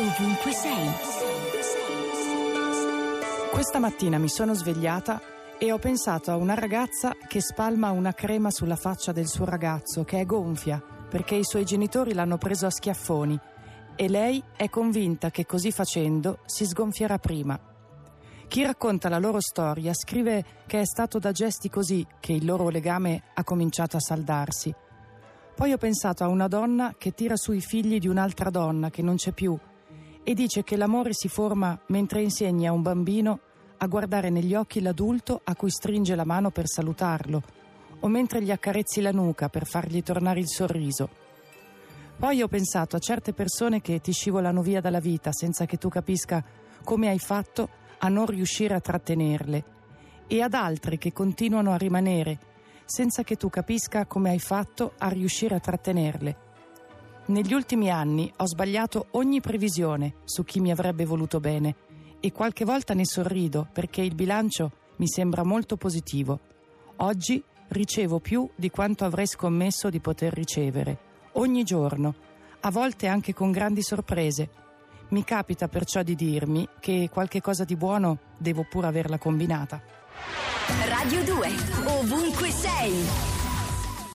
ovunque sei. Questa mattina mi sono svegliata e ho pensato a una ragazza che spalma una crema sulla faccia del suo ragazzo, che è gonfia, perché i suoi genitori l'hanno preso a schiaffoni e lei è convinta che così facendo si sgonfierà prima. Chi racconta la loro storia scrive che è stato da gesti così che il loro legame ha cominciato a saldarsi. Poi ho pensato a una donna che tira su i figli di un'altra donna che non c'è più e dice che l'amore si forma mentre insegna a un bambino a guardare negli occhi l'adulto a cui stringe la mano per salutarlo o mentre gli accarezzi la nuca per fargli tornare il sorriso. Poi ho pensato a certe persone che ti scivolano via dalla vita senza che tu capisca come hai fatto a non riuscire a trattenerle e ad altre che continuano a rimanere senza che tu capisca come hai fatto a riuscire a trattenerle. Negli ultimi anni ho sbagliato ogni previsione su chi mi avrebbe voluto bene e qualche volta ne sorrido perché il bilancio mi sembra molto positivo. Oggi ricevo più di quanto avrei scommesso di poter ricevere, ogni giorno, a volte anche con grandi sorprese. Mi capita perciò di dirmi che qualche cosa di buono devo pure averla combinata. Radio 2, ovunque sei.